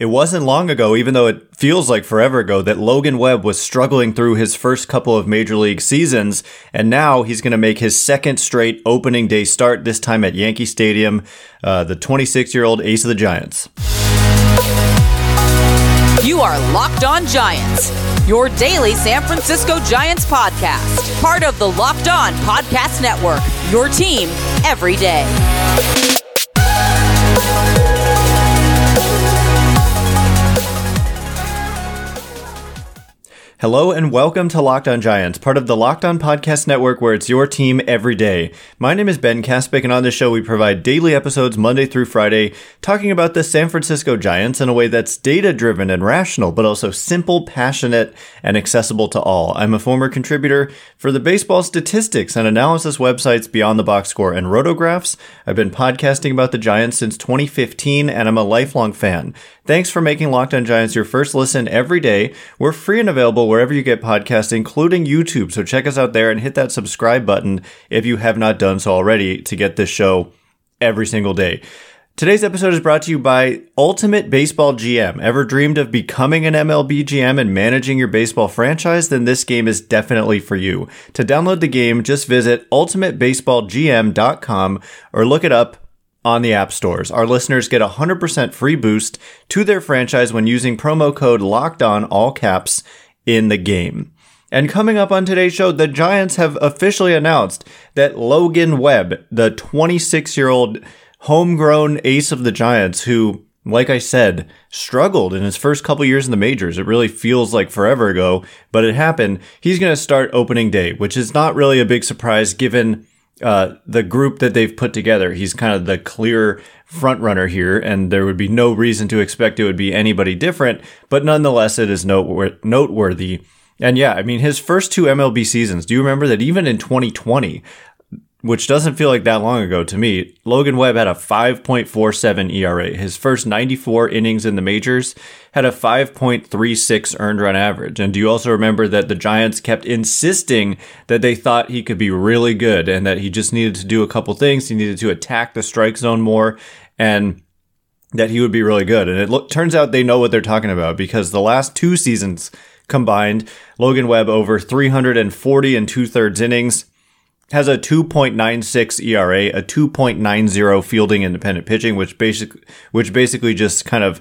It wasn't long ago, even though it feels like forever ago, that Logan Webb was struggling through his first couple of major league seasons, and now he's going to make his second straight opening day start, this time at Yankee Stadium, uh, the 26 year old ace of the Giants. You are Locked On Giants, your daily San Francisco Giants podcast, part of the Locked On Podcast Network, your team every day. Hello and welcome to Locked On Giants, part of the Locked On Podcast Network where it's your team every day. My name is Ben Kaspick and on this show we provide daily episodes Monday through Friday talking about the San Francisco Giants in a way that's data driven and rational, but also simple, passionate, and accessible to all. I'm a former contributor for the baseball statistics and analysis websites Beyond the Box Score and Rotographs. I've been podcasting about the Giants since 2015 and I'm a lifelong fan. Thanks for making Locked On Giants your first listen every day. We're free and available wherever you get podcasts, including YouTube. So check us out there and hit that subscribe button if you have not done so already to get this show every single day. Today's episode is brought to you by Ultimate Baseball GM. Ever dreamed of becoming an MLB GM and managing your baseball franchise? Then this game is definitely for you. To download the game, just visit ultimatebaseballgm.com or look it up on the app stores. Our listeners get a 100% free boost to their franchise when using promo code locked on all caps in the game. And coming up on today's show, the Giants have officially announced that Logan Webb, the 26 year old homegrown ace of the Giants, who, like I said, struggled in his first couple years in the majors. It really feels like forever ago, but it happened. He's going to start opening day, which is not really a big surprise given uh, the group that they've put together. He's kind of the clear front runner here, and there would be no reason to expect it would be anybody different. But nonetheless, it is noteworthy. And yeah, I mean, his first two MLB seasons. Do you remember that even in 2020, which doesn't feel like that long ago to me, Logan Webb had a 5.47 ERA. His first 94 innings in the majors had a 5.36 earned run average. And do you also remember that the Giants kept insisting that they thought he could be really good and that he just needed to do a couple things? He needed to attack the strike zone more and that he would be really good. And it lo- turns out they know what they're talking about because the last two seasons combined, Logan Webb over 340 and two thirds innings has a 2.96 ERA, a 2.90 fielding independent pitching, which basic, which basically just kind of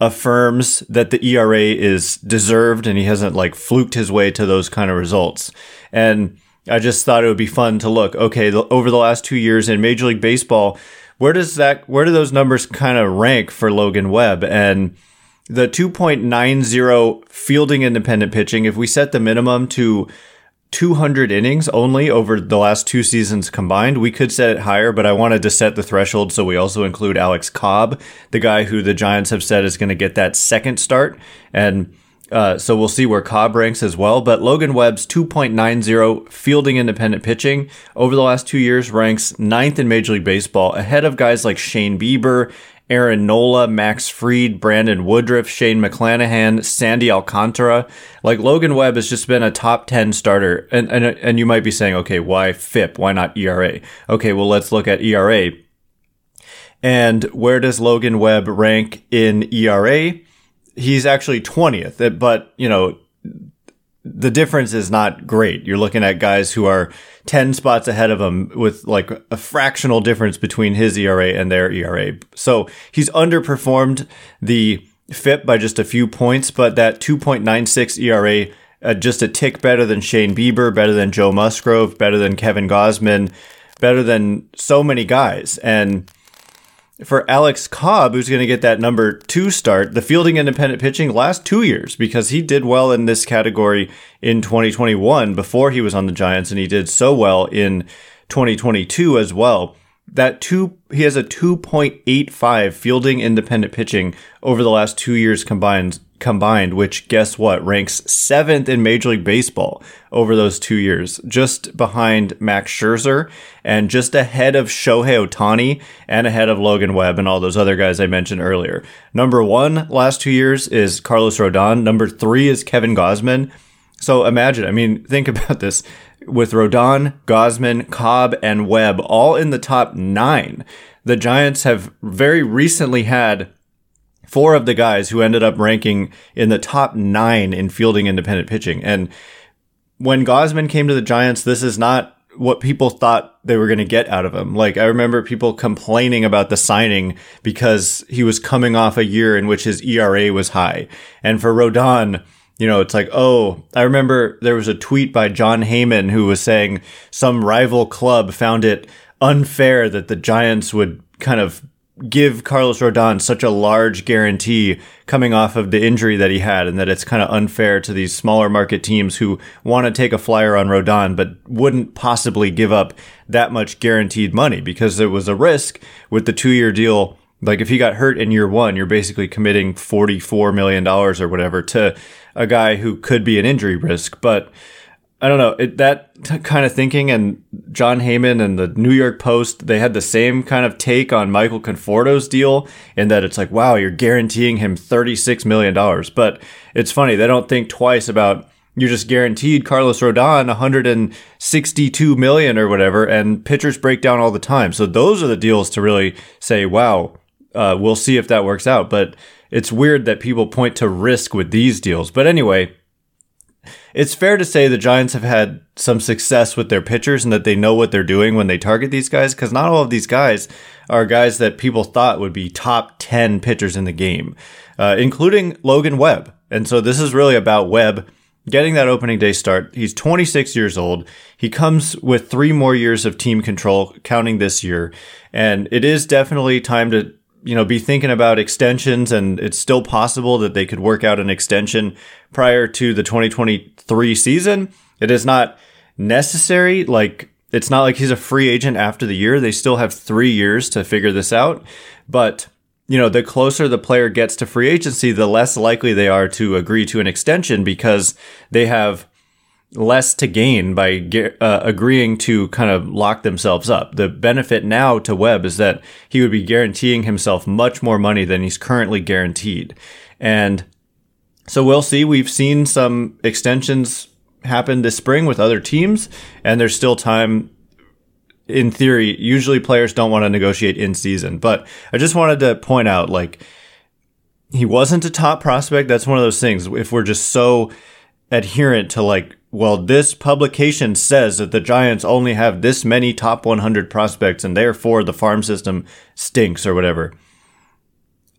affirms that the ERA is deserved and he hasn't like fluked his way to those kind of results. And I just thought it would be fun to look, okay, the, over the last two years in Major League Baseball, where does that, where do those numbers kind of rank for Logan Webb? And the 2.90 fielding independent pitching, if we set the minimum to 200 innings only over the last two seasons combined. We could set it higher, but I wanted to set the threshold so we also include Alex Cobb, the guy who the Giants have said is going to get that second start. And uh, so we'll see where Cobb ranks as well. But Logan Webb's 2.90 fielding independent pitching over the last two years ranks ninth in Major League Baseball, ahead of guys like Shane Bieber Aaron Nola, Max Fried, Brandon Woodruff, Shane McClanahan, Sandy Alcantara. Like Logan Webb has just been a top 10 starter. And, and, and you might be saying, okay, why FIP? Why not ERA? Okay, well, let's look at ERA. And where does Logan Webb rank in ERA? He's actually 20th, but you know, the difference is not great. You're looking at guys who are 10 spots ahead of him with like a fractional difference between his ERA and their ERA. So he's underperformed the FIP by just a few points, but that 2.96 ERA, uh, just a tick better than Shane Bieber, better than Joe Musgrove, better than Kevin Gausman, better than so many guys. And for Alex Cobb, who's going to get that number two start, the fielding independent pitching last two years because he did well in this category in 2021 before he was on the Giants, and he did so well in 2022 as well. That two, he has a 2.85 fielding independent pitching over the last two years combined combined, which guess what ranks seventh in Major League Baseball over those two years, just behind Max Scherzer and just ahead of Shohei Ohtani and ahead of Logan Webb and all those other guys I mentioned earlier. Number one last two years is Carlos Rodon. Number three is Kevin Gausman. So imagine, I mean, think about this with Rodon, Gausman, Cobb, and Webb all in the top nine. The Giants have very recently had four of the guys who ended up ranking in the top nine in fielding independent pitching. And when Gausman came to the Giants, this is not what people thought they were going to get out of him. Like I remember people complaining about the signing because he was coming off a year in which his ERA was high. And for Rodon, you know, it's like, oh, I remember there was a tweet by Jon Heyman who was saying some rival club found it unfair that the Giants would kind of give Carlos Rodon such a large guarantee coming off of the injury that he had and that it's kind of unfair to these smaller market teams who want to take a flyer on Rodon but wouldn't possibly give up that much guaranteed money because there was a risk with the 2-year deal. Like if he got hurt in year 1 you're basically committing 44 million dollars or whatever to a guy who could be an injury risk but I don't know it, that t- kind of thinking, and Jon Heyman and the New York Post they had the same kind of take on Michael Conforto's deal, in that it's like, wow, you're guaranteeing him thirty six million dollars, but it's funny they don't think twice about you're just guaranteed Carlos Rodon 162 million or whatever, and pitchers break down all the time. So those are the deals to really say, wow, uh, we'll see if that works out. But it's weird that people point to risk with these deals. But anyway, it's fair to say the Giants have had some success with their pitchers and that they know what they're doing when they target these guys because not all of these guys are guys that people thought would be top 10 pitchers in the game, uh, including Logan Webb. And so this is really about Webb getting that opening day start. He's 26 years old. He comes with three more years of team control, counting this year. And it is definitely time to you know, be thinking about extensions and it's still possible that they could work out an extension prior to the 2023 season. It is not necessary. Like, it's not like he's a free agent after the year. They still have three years to figure this out. But, you know, the closer the player gets to free agency, the less likely they are to agree to an extension because they have less to gain by uh, agreeing to kind of lock themselves up. The benefit now to Webb is that he would be guaranteeing himself much more money than he's currently guaranteed. And so we'll see. We've seen some extensions happen this spring with other teams, and there's still time. In theory, usually players don't want to negotiate in season, but I just wanted to point out like he wasn't a top prospect. That's one of those things. If we're just so adherent to like well, this publication says that the Giants only have this many top 100 prospects and therefore the farm system stinks or whatever.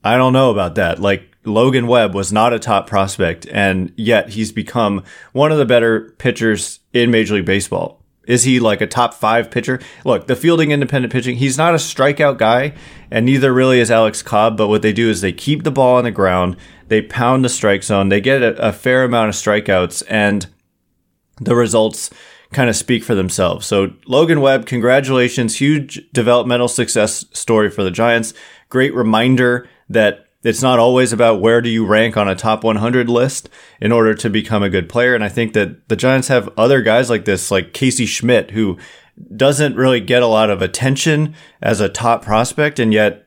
I don't know about that. Like, Logan Webb was not a top prospect, and yet he's become one of the better pitchers in Major League Baseball. Is he like a top five pitcher? Look, the fielding independent pitching, he's not a strikeout guy, and neither really is Alex Cobb, but what they do is they keep the ball on the ground, they pound the strike zone, they get a, a fair amount of strikeouts, and the results kind of speak for themselves. So Logan Webb, congratulations. Huge developmental success story for the Giants. Great reminder that it's not always about where do you rank on a top 100 list in order to become a good player. And I think that the Giants have other guys like this, like Casey Schmitt, who doesn't really get a lot of attention as a top prospect. And yet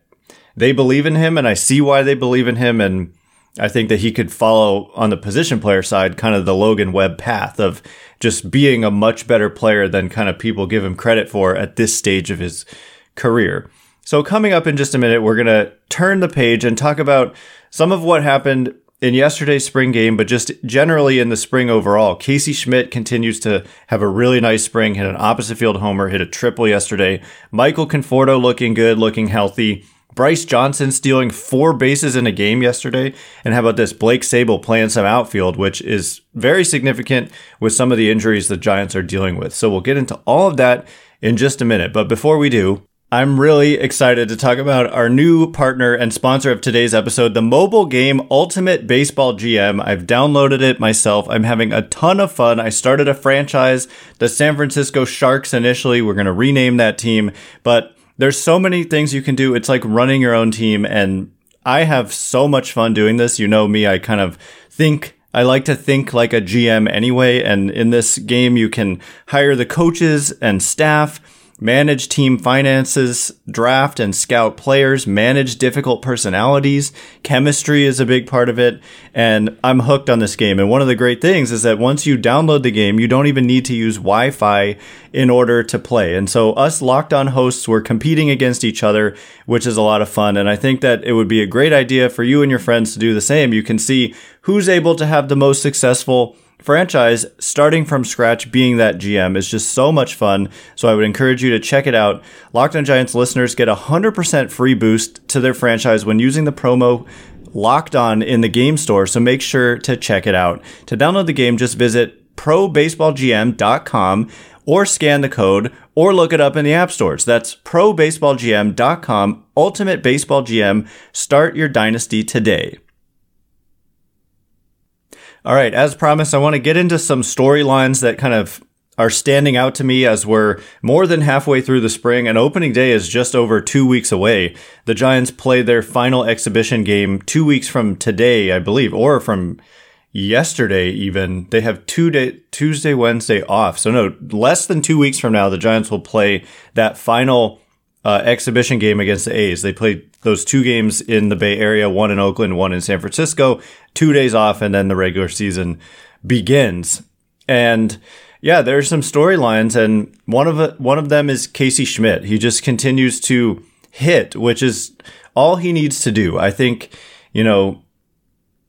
they believe in him. And I see why they believe in him. And I think that he could follow on the position player side kind of the Logan Webb path of just being a much better player than kind of people give him credit for at this stage of his career. So coming up in just a minute, we're going to turn the page and talk about some of what happened in yesterday's spring game, but just generally in the spring overall. Casey Schmitt continues to have a really nice spring, hit an opposite field homer, hit a triple yesterday. Michael Conforto looking good, looking healthy. Bryce Johnson stealing four bases in a game yesterday. And how about this? Blake Sabol playing some outfield, which is very significant with some of the injuries the Giants are dealing with. So we'll get into all of that in just a minute. But before we do, I'm really excited to talk about our new partner and sponsor of today's episode, the mobile game Ultimate Baseball GM. I've downloaded it myself. I'm having a ton of fun. I started a franchise, the San Francisco Sharks initially. We're going to rename that team, but there's so many things you can do. It's like running your own team. And I have so much fun doing this. You know me, I kind of think I like to think like a GM anyway. And in this game, you can hire the coaches and staff. Manage team finances, draft and scout players, manage difficult personalities. Chemistry is a big part of it. And I'm hooked on this game. And one of the great things is that once you download the game, you don't even need to use Wi Fi in order to play. And so us locked on hosts were competing against each other, which is a lot of fun. And I think that it would be a great idea for you and your friends to do the same. You can see who's able to have the most successful franchise starting from scratch being that GM is just so much fun. So I would encourage you to check it out. Locked on Giants listeners get a 100% free boost to their franchise when using the promo locked on in the game store. So make sure to check it out. To download the game, just visit probaseballgm.com or scan the code or look it up in the app stores. That's probaseballgm.com. Ultimate Baseball GM. Start your dynasty today. All right, as promised, I want to get into some storylines that kind of are standing out to me as we're more than halfway through the spring and opening day is just over two weeks away. The Giants play their final exhibition game two weeks from today, I believe, or from yesterday even. They have two day, Tuesday, Wednesday off. So no, less than two weeks from now, the Giants will play that final uh, exhibition game against the A's. They played those two games in the Bay Area, one in Oakland, one in San Francisco, two days off, and then the regular season begins. And yeah, there's some storylines, and one of one of them is Casey Schmitt. He just continues to hit, which is all he needs to do. I think, you know,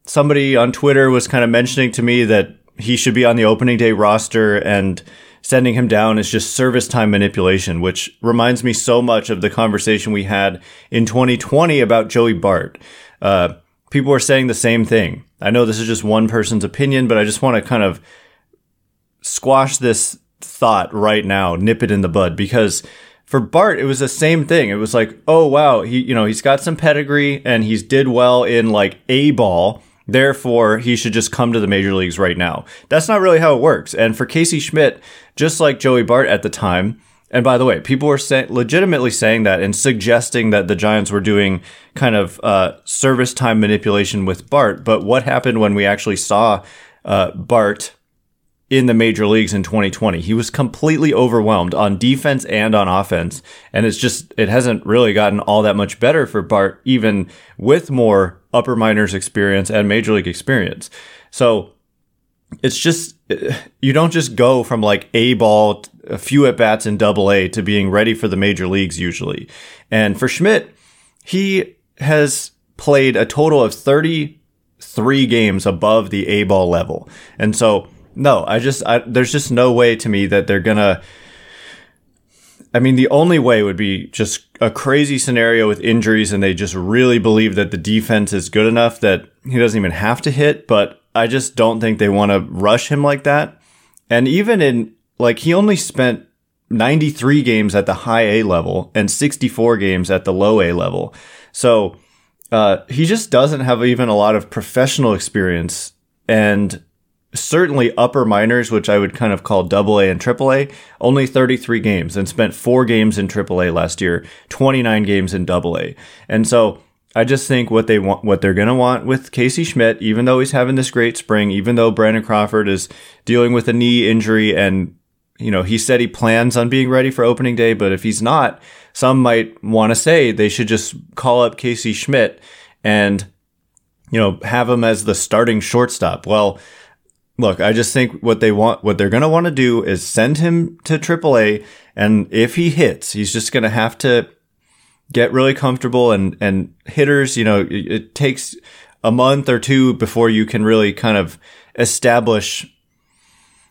somebody on Twitter was kind of mentioning to me that he should be on the opening day roster and sending him down is just service time manipulation, which reminds me so much of the conversation we had in 2020 about Joey Bart. Uh, people were saying the same thing. I know this is just one person's opinion, but I just want to kind of squash this thought right now, nip it in the bud, because for Bart, it was the same thing. It was like, oh wow, he you know he's got some pedigree and he's did well in like a ball, Therefore, he should just come to the major leagues right now. That's not really how it works. And for Casey Schmitt, just like Joey Bart at the time, and by the way, people were say- legitimately saying that and suggesting that the Giants were doing kind of uh, service time manipulation with Bart. But what happened when we actually saw uh, Bart in the major leagues in 2020. He was completely overwhelmed on defense and on offense. And it's just, it hasn't really gotten all that much better for Bart, even with more upper minors experience and major league experience. So it's just, you don't just go from like A ball, a few at bats in double A to being ready for the major leagues usually. And for Schmitt, he has played a total of 33 games above the A ball level. And so, no, I just I, there's just no way to me that they're gonna. I mean, the only way would be just a crazy scenario with injuries, and they just really believe that the defense is good enough that he doesn't even have to hit. But I just don't think they want to rush him like that. And even in like he only spent 93 games at the high A level and 64 games at the low A level. So uh, he just doesn't have even a lot of professional experience. And certainly upper minors, which I would kind of call double A and triple A, only 33 games and spent four games in triple A last year, 29 games in double A. And so I just think what they want, what they're going to want with Casey Schmitt, even though he's having this great spring, even though Brandon Crawford is dealing with a knee injury and you know, he said he plans on being ready for opening day, but if he's not, some might want to say they should just call up Casey Schmitt and, you know, have him as the starting shortstop. Well, look, I just think what they want, what they're going to want to do is send him to AAA. And if he hits, he's just going to have to get really comfortable and, and hitters, you know, it, it takes a month or two before you can really kind of establish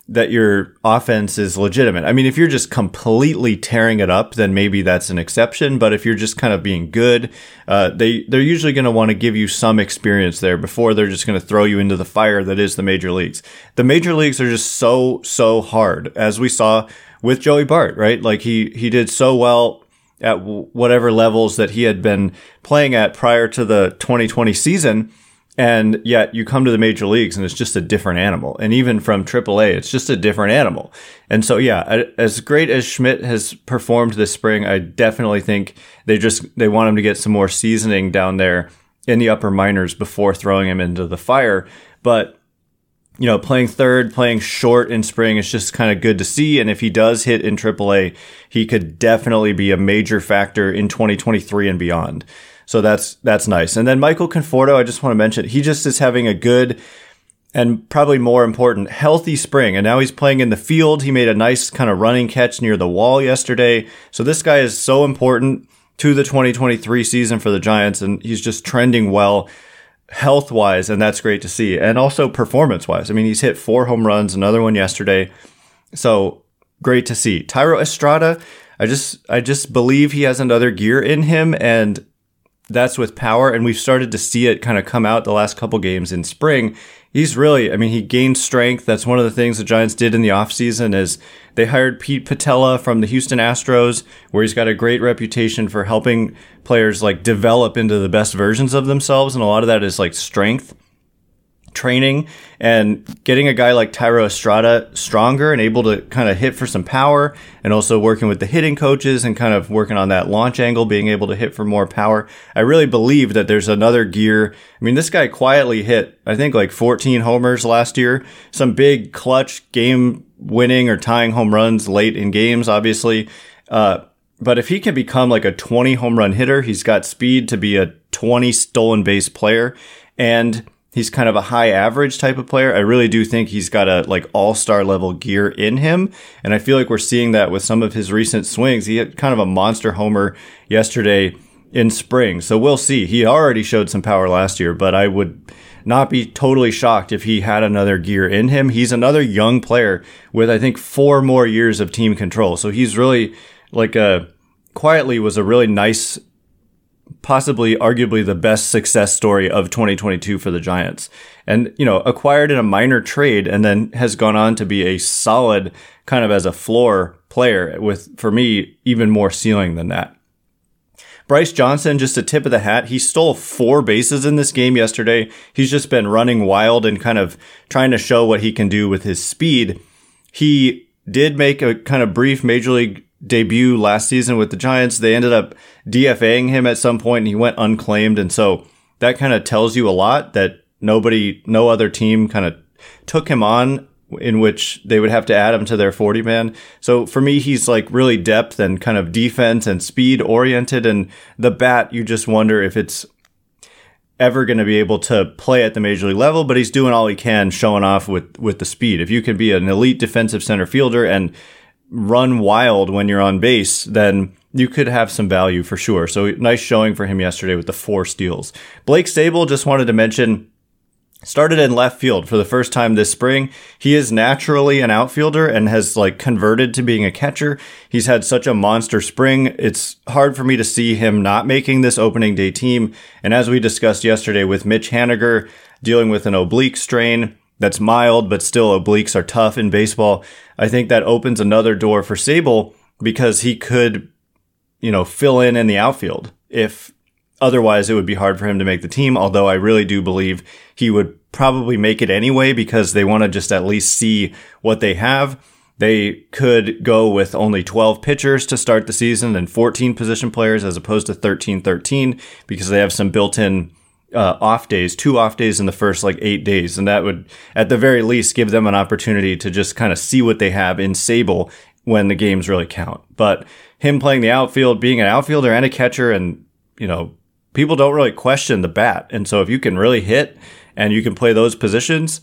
that your offense is legitimate. I mean, if you're just completely tearing it up, then maybe that's an exception. But if you're just kind of being good, uh, they they're usually going to want to give you some experience there before they're just going to throw you into the fire that is the major leagues. The major leagues are just so so hard, as we saw with Joey Bart, right? Like he he did so well at whatever levels that he had been playing at prior to the 2020 season and yet you come to the major leagues and it's just a different animal. And even from AAA, it's just a different animal. And so, yeah, as great as Schmitt has performed this spring, I definitely think they just, they want him to get some more seasoning down there in the upper minors before throwing him into the fire. But you know, playing third, playing short in spring is just kind of good to see. And if he does hit in AAA, he could definitely be a major factor in 2023 and beyond. So that's that's nice. And then Michael Conforto, I just want to mention, he just is having a good and probably more important, healthy spring. And now he's playing in the field. He made a nice kind of running catch near the wall yesterday. So this guy is so important to the 2023 season for the Giants, and he's just trending well health wise, and that's great to see. And also performance wise. I mean, he's hit four home runs, another one yesterday. So great to see. Thairo Estrada, I just I just believe he has another gear in him and that's with power and we've started to see it kind of come out the last couple games in spring he's really, I mean, he gained strength. That's one of the things the Giants did in the offseason is they hired Pete Putila from the Houston Astros, where he's got a great reputation for helping players like develop into the best versions of themselves. And a lot of that is like strength training and getting a guy like Thairo Estrada stronger and able to kind of hit for some power and also working with the hitting coaches and kind of working on that launch angle, being able to hit for more power. I really believe that there's another gear. I mean, this guy quietly hit, I think like 14 homers last year, some big clutch game winning or tying home runs late in games, obviously. Uh, but if he can become like a 20 home run hitter, he's got speed to be a 20 stolen base player. And he's kind of a high average type of player. I really do think he's got a like all star level gear in him. And I feel like we're seeing that with some of his recent swings. He had kind of a monster homer yesterday in spring. So we'll see. He already showed some power last year, but I would not be totally shocked if he had another gear in him. He's another young player with, I think, four more years of team control. So he's really like a quietly was a really nice possibly arguably the best success story of 2022 for the Giants. And, you know, acquired in a minor trade and then has gone on to be a solid kind of as a floor player with, for me, even more ceiling than that. Bryce Johnson, just a tip of the hat. He stole four bases in this game yesterday. He's just been running wild and kind of trying to show what he can do with his speed. He did make a kind of brief major league debut last season with the Giants. They ended up DFAing him at some point and he went unclaimed. And so that kind of tells you a lot that nobody, no other team kind of took him on in which they would have to add him to their 40 man. So for me, he's like really depth and kind of defense and speed oriented. And the bat, you just wonder if it's ever going to be able to play at the major league level, but he's doing all he can showing off with, with the speed. If you can be an elite defensive center fielder and run wild when you're on base, then you could have some value for sure. So nice showing for him yesterday with the four steals. Blake Sabol just wanted to mention started in left field for the first time this spring. He is naturally an outfielder and has like converted to being a catcher. He's had such a monster spring. It's hard for me to see him not making this opening day team. And as we discussed yesterday with Mitch Haniger dealing with an oblique strain, that's mild, but still obliques are tough in baseball. I think that opens another door for Sabol because he could, you know, fill in in the outfield if otherwise it would be hard for him to make the team. Although I really do believe he would probably make it anyway because they want to just at least see what they have. They could go with only 12 pitchers to start the season and 14 position players as opposed to 13 13 because they have some built in uh, off days, two off days in the first like eight days, and that would at the very least give them an opportunity to just kind of see what they have in Sabol when the games really count. But him playing the outfield, being an outfielder and a catcher, and you know people don't really question the bat, and so if you can really hit and you can play those positions,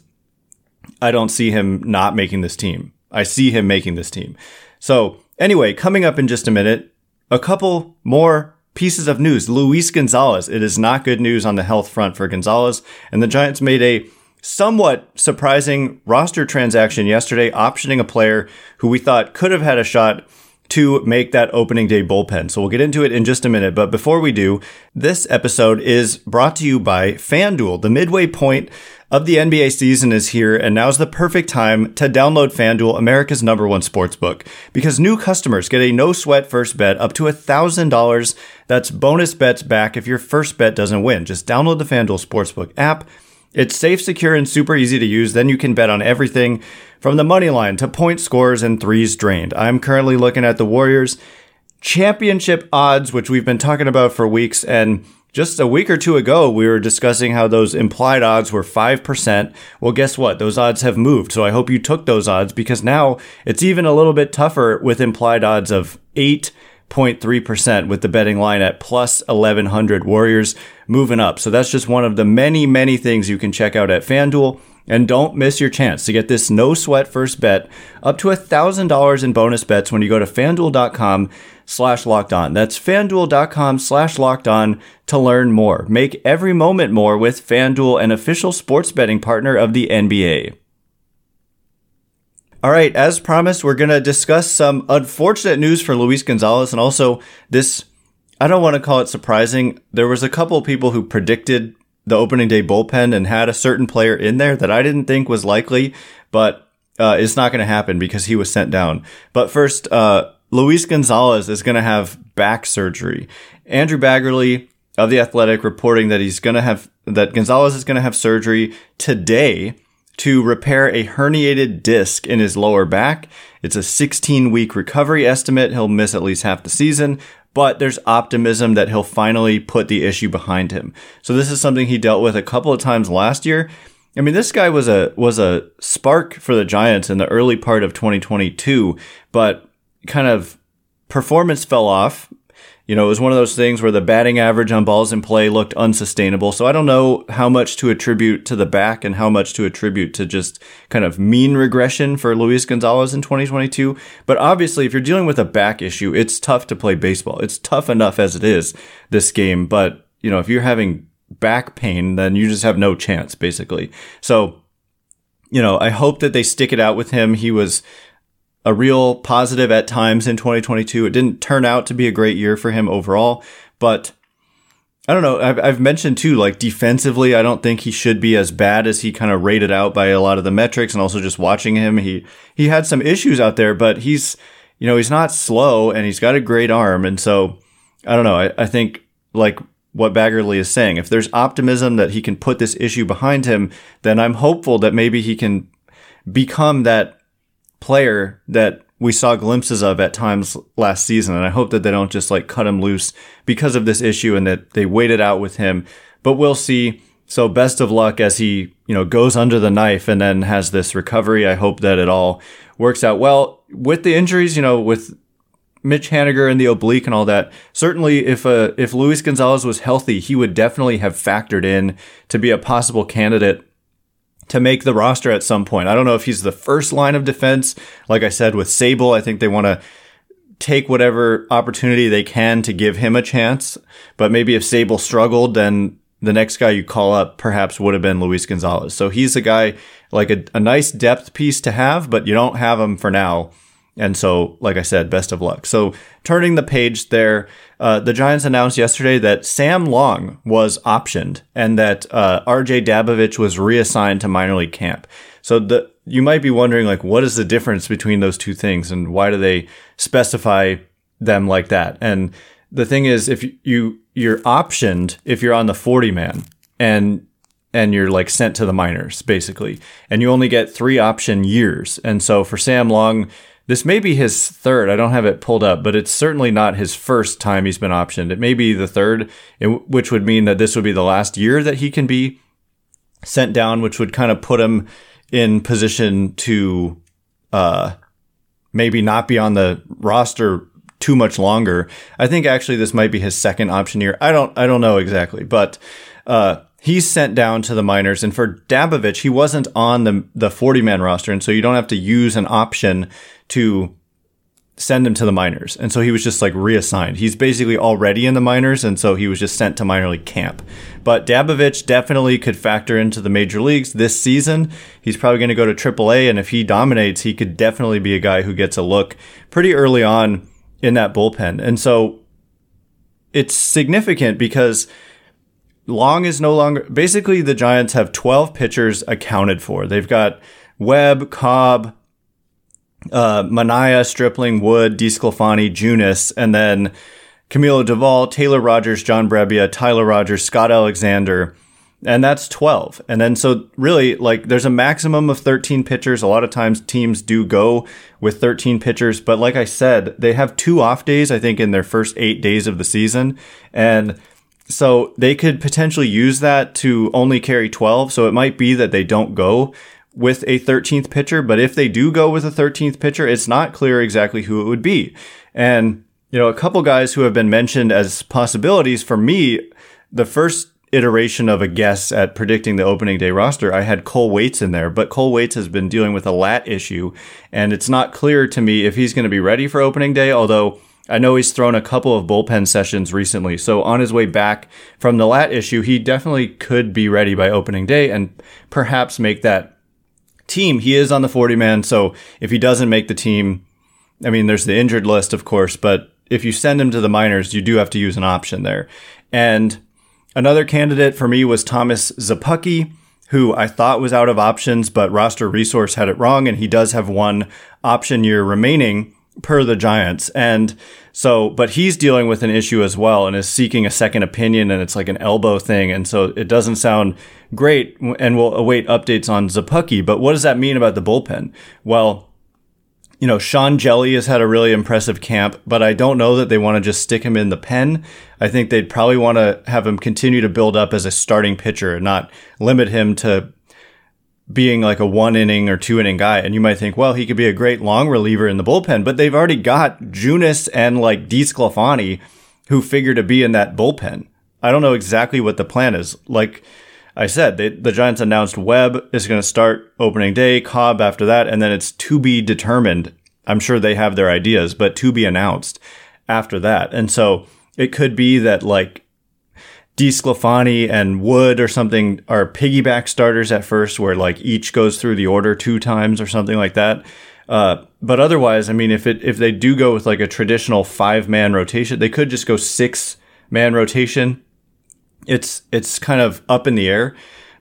I don't see him not making this team. I see him making this team. So anyway, coming up in just a minute, a couple more pieces of news. Luis Gonzalez. It is not good news on the health front for Gonzalez. And the Giants made a somewhat surprising roster transaction yesterday, optioning a player who we thought could have had a shot to make that opening day bullpen. So we'll get into it in just a minute. But before we do, this episode is brought to you by FanDuel, the midway point of the NBA season is here, and now's the perfect time to download FanDuel, America's number one sports book, because new customers get a no sweat first bet up to $1,000. That's bonus bets back if your first bet doesn't win. Just download the FanDuel Sportsbook app. It's safe, secure, and super easy to use. Then you can bet on everything from the money line to point scores and threes drained. I'm currently looking at the Warriors championship odds, which we've been talking about for weeks, and just a week or two ago, we were discussing how those implied odds were 5%. Well, guess what? Those odds have moved. So I hope you took those odds because now it's even a little bit tougher with implied odds of 8.3% with the betting line at plus 1100 Warriors moving up. So that's just one of the many, many things you can check out at FanDuel. And don't miss your chance to get this no sweat first bet up to $1,000 in bonus bets when you go to fanduel.com slash locked on. That's fanduel.com slash locked on to learn more. Make every moment more with FanDuel, an official sports betting partner of the NBA. All right, as promised, we're going to discuss some unfortunate news for Luis Gonzalez and also this, I don't want to call it surprising. There was a couple of people who predicted the opening day bullpen and had a certain player in there that I didn't think was likely, but uh, it's not going to happen because he was sent down. But first, uh, Luis Gonzalez is going to have back surgery. Andrew Baggarly of the Athletic reporting that he's going to have that Gonzalez is going to have surgery today to repair a herniated disc in his lower back. It's a 16 week recovery estimate. He'll miss at least half the season, but there's optimism that he'll finally put the issue behind him. So this is something he dealt with a couple of times last year. I mean, this guy was a was a spark for the Giants in the early part of 2022, but kind of performance fell off. You know, it was one of those things where the batting average on balls in play looked unsustainable. So I don't know how much to attribute to the back and how much to attribute to just kind of mean regression for Luis Gonzalez in 2022. But obviously, if you're dealing with a back issue, it's tough to play baseball. It's tough enough as it is this game. But, you know, if you're having back pain, then you just have no chance, basically. So, you know, I hope that they stick it out with him. He was a real positive at times in 2022. It didn't turn out to be a great year for him overall, but I don't know. I've, I've mentioned too, like defensively, I don't think he should be as bad as he kind of rated out by a lot of the metrics and also just watching him. He, he had some issues out there, but he's, you know, he's not slow and he's got a great arm. And so I don't know. I, I think like what Baggarly is saying, if there's optimism that he can put this issue behind him, then I'm hopeful that maybe he can become that player that we saw glimpses of at times last season. And I hope that they don't just like cut him loose because of this issue and that they wait it out with him. But we'll see. So best of luck as he, you know, goes under the knife and then has this recovery. I hope that it all works out well with the injuries, you know, with Mitch Haniger and the oblique and all that. Certainly, if uh, if Luis Gonzalez was healthy, he would definitely have factored in to be a possible candidate to make the roster at some point. I don't know if he's the first line of defense. Like I said with Sabol, I think they want to take whatever opportunity they can to give him a chance. But maybe if Sabol struggled, then the next guy you call up perhaps would have been Luis Gonzalez. So he's a guy like a, a nice depth piece to have, but you don't have him for now. And so, like I said, best of luck. So, turning the page there, uh, the Giants announced yesterday that Sam Long was optioned and that uh, RJ Dabovich was reassigned to minor league camp. So, the you might be wondering, like, what is the difference between those two things and why do they specify them like that? And the thing is, if you you're optioned if you're on the 40 man and and you're like sent to the minors basically, and you only get three option years. And so for Sam Long, this may be his third. I don't have it pulled up, but it's certainly not his first time he's been optioned. It may be the third, which would mean that this would be the last year that he can be sent down, which would kind of put him in position to uh, maybe not be on the roster too much longer. I think actually this might be his second option year. I don't I don't know exactly, but uh, he's sent down to the minors. And for Dabovich, he wasn't on the the 40 man roster, and so you don't have to use an option to send him to the minors. And so he was just like reassigned. He's basically already in the minors, and so he was just sent to minor league camp. But Dabovich definitely could factor into the major leagues this season. He's probably going to go to AAA, and if he dominates, he could definitely be a guy who gets a look pretty early on in that bullpen. And so it's significant because Long is no longer basically the Giants have 12 pitchers accounted for. They've got Webb, Cobb, uh, Manaea, Stripling, Wood, DeSclafani, Junis, and then Camilo Doval, Taylor Rogers, John Brebbia, Tyler Rogers, Scott Alexander, and that's 12. And then so really like there's a maximum of 13 pitchers. A lot of times teams do go with 13 pitchers, but like I said, they have two off days I think in their first 8 days of the season and so they could potentially use that to only carry 12. So it might be that they don't go with a 13th pitcher, but if they do go with a 13th pitcher, it's not clear exactly who it would be. And, you know, a couple guys who have been mentioned as possibilities for me, the first iteration of a guess at predicting the opening day roster, I had Cole Waites in there, but Cole Waites has been dealing with a lat issue, and it's not clear to me if he's going to be ready for opening day, although I know he's thrown a couple of bullpen sessions recently. So on his way back from the lat issue, he definitely could be ready by opening day and perhaps make that team. He is on the 40 man. So if he doesn't make the team, I mean, there's the injured list, of course, but if you send him to the minors, you do have to use an option there. And another candidate for me was Thomas Szapucki, who I thought was out of options, but roster resource had it wrong. And he does have one option year remaining per the Giants. And so, but he's dealing with an issue as well and is seeking a second opinion and it's like an elbow thing. And so it doesn't sound great and we'll await updates on Szapucki. But what does that mean about the bullpen? Well, you know, Sean Hjelle has had a really impressive camp, but I don't know that they want to just stick him in the pen. I think they'd probably want to have him continue to build up as a starting pitcher and not limit him to being like a one inning or two inning guy. And you might think, well, he could be a great long reliever in the bullpen, but they've already got Junis and like DeSclafani who figure to be in that bullpen. I don't know exactly what the plan is. Like I said, they, the Giants announced Webb is going to start opening day, Cobb after that, and then it's to be determined. I'm sure they have their ideas, but to be announced after that. And so it could be that like DeSclafani and Wood or something are piggyback starters at first, where like each goes through the order two times or something like that. Uh, but otherwise, I mean, if it if they do go with like a traditional five man rotation, they could just go six man rotation. It's it's kind of up in the air,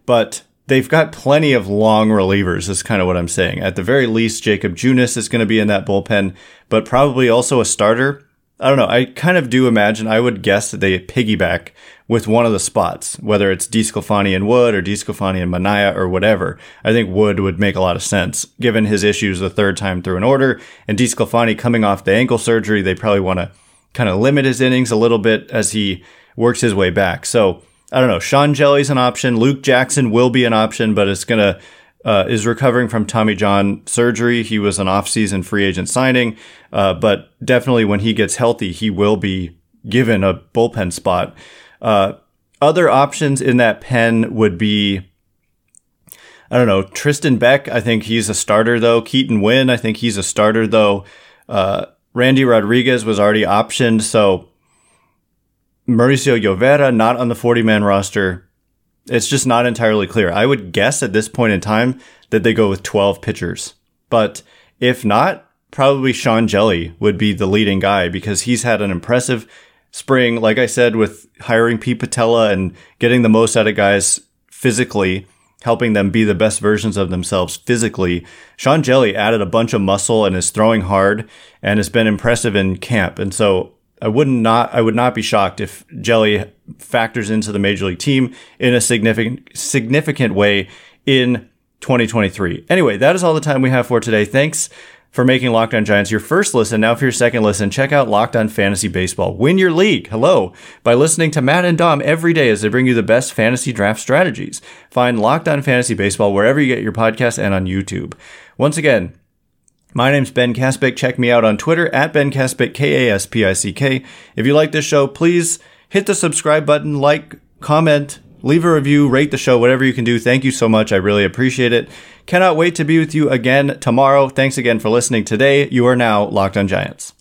but they've got plenty of long relievers. Is kind of what I'm saying. At the very least, Jacob Junis is going to be in that bullpen, but probably also a starter. I don't know. I kind of do imagine. I would guess that they piggyback with one of the spots, whether it's DeSclafani and Wood or DeSclafani and Manaea or whatever. I think Wood would make a lot of sense given his issues the third time through an order and DeSclafani coming off the ankle surgery. They probably want to kind of limit his innings a little bit as he works his way back. So I don't know. Sean Hjelle's an option. Luke Jackson will be an option, but it's to uh, is recovering from Tommy John surgery. He was an off-season free agent signing, uh, but definitely when he gets healthy, he will be given a bullpen spot. Uh, other options in that pen would be, I don't know, Tristan Beck. I think he's a starter though. Keaton Winn. I think he's a starter though. Uh, Randy Rodriguez was already optioned. So Mauricio Llovera, not on the 40 man roster. It's just not entirely clear. I would guess at this point in time that they go with 12 pitchers. But if not, probably Sean Hjelle would be the leading guy because he's had an impressive spring, like I said, with hiring Pete Putila and getting the most out of guys physically, helping them be the best versions of themselves physically. Sean Hjelle added a bunch of muscle and is throwing hard and has been impressive in camp. And so I would not, not I would not be shocked if Hjelle factors into the major league team in a significant, significant way in 2023. Anyway, that is all the time we have for today. Thanks for making Locked On Giants your first listen. Now, for your second listen, check out Locked On Fantasy Baseball. Win your league. Hello. By listening to Matt and Dom every day as they bring you the best fantasy draft strategies. Find Locked On Fantasy Baseball wherever you get your podcasts and on YouTube. Once again, my name's Ben Kaspick. Check me out on Twitter at Ben Kaspick, K-A-S-P-I-C-K. If you like this show, please hit the subscribe button, like, comment, leave a review, rate the show, whatever you can do. Thank you so much. I really appreciate it. Cannot wait to be with you again tomorrow. Thanks again for listening today. You are now Locked on Giants.